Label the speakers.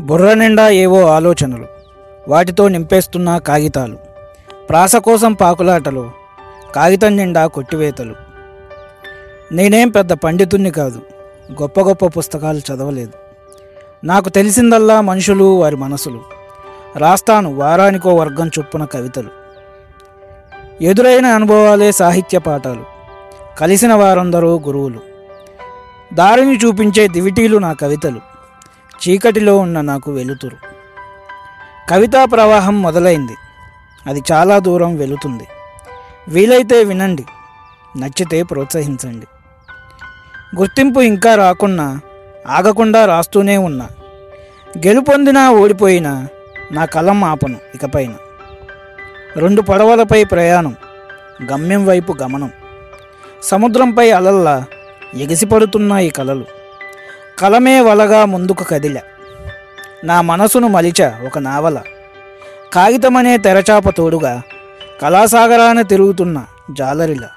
Speaker 1: బుర్ర నిండా ఏవో ఆలోచనలు వాటితో నింపేస్తున్న కాగితాలు ప్రాస కోసం పాకులాటలు కాగితం నిండా కొట్టివేతలు. నేనేం పెద్ద పండితుణ్ణి కాదు గొప్ప గొప్ప పుస్తకాలు చదవలేదు. నాకు తెలిసిందల్లా మనుషులు వారి మనసులు రాస్తాను వారానికో వర్గం చొప్పున కవితలు. ఎదురైన అనుభవాలే సాహిత్య పాఠాలు కలిసిన వారందరూ గురువులు. దారిని చూపించే దివిటీలు నా కవితలు. చీకటిలో ఉన్న నాకు వెలుతురు. కవితా ప్రవాహం మొదలైంది. అది చాలా దూరం వెళుతుంది. వీలైతే వినండి. నచ్చితే ప్రోత్సహించండి. గుర్తింపు ఇంకా రాకున్నా ఆగకుండా రాస్తూనే ఉన్నా. గెలుపొందినా ఓడిపోయినా నా కలం ఆపను ఇకపైన. రెండు పడవలపై ప్రయాణం గమ్యం వైపు గమనం. సముద్రంపై అలల్లా ఎగిసిపడుతున్నాయి కలలు. కలమే వలగా ముందుకు కదిల. నా మనసును మలిచ ఒక నావల. కాగితమనే తెరచాప తోడుగా కళాసాగరాన తిరుగుతున్న జాలరిలా.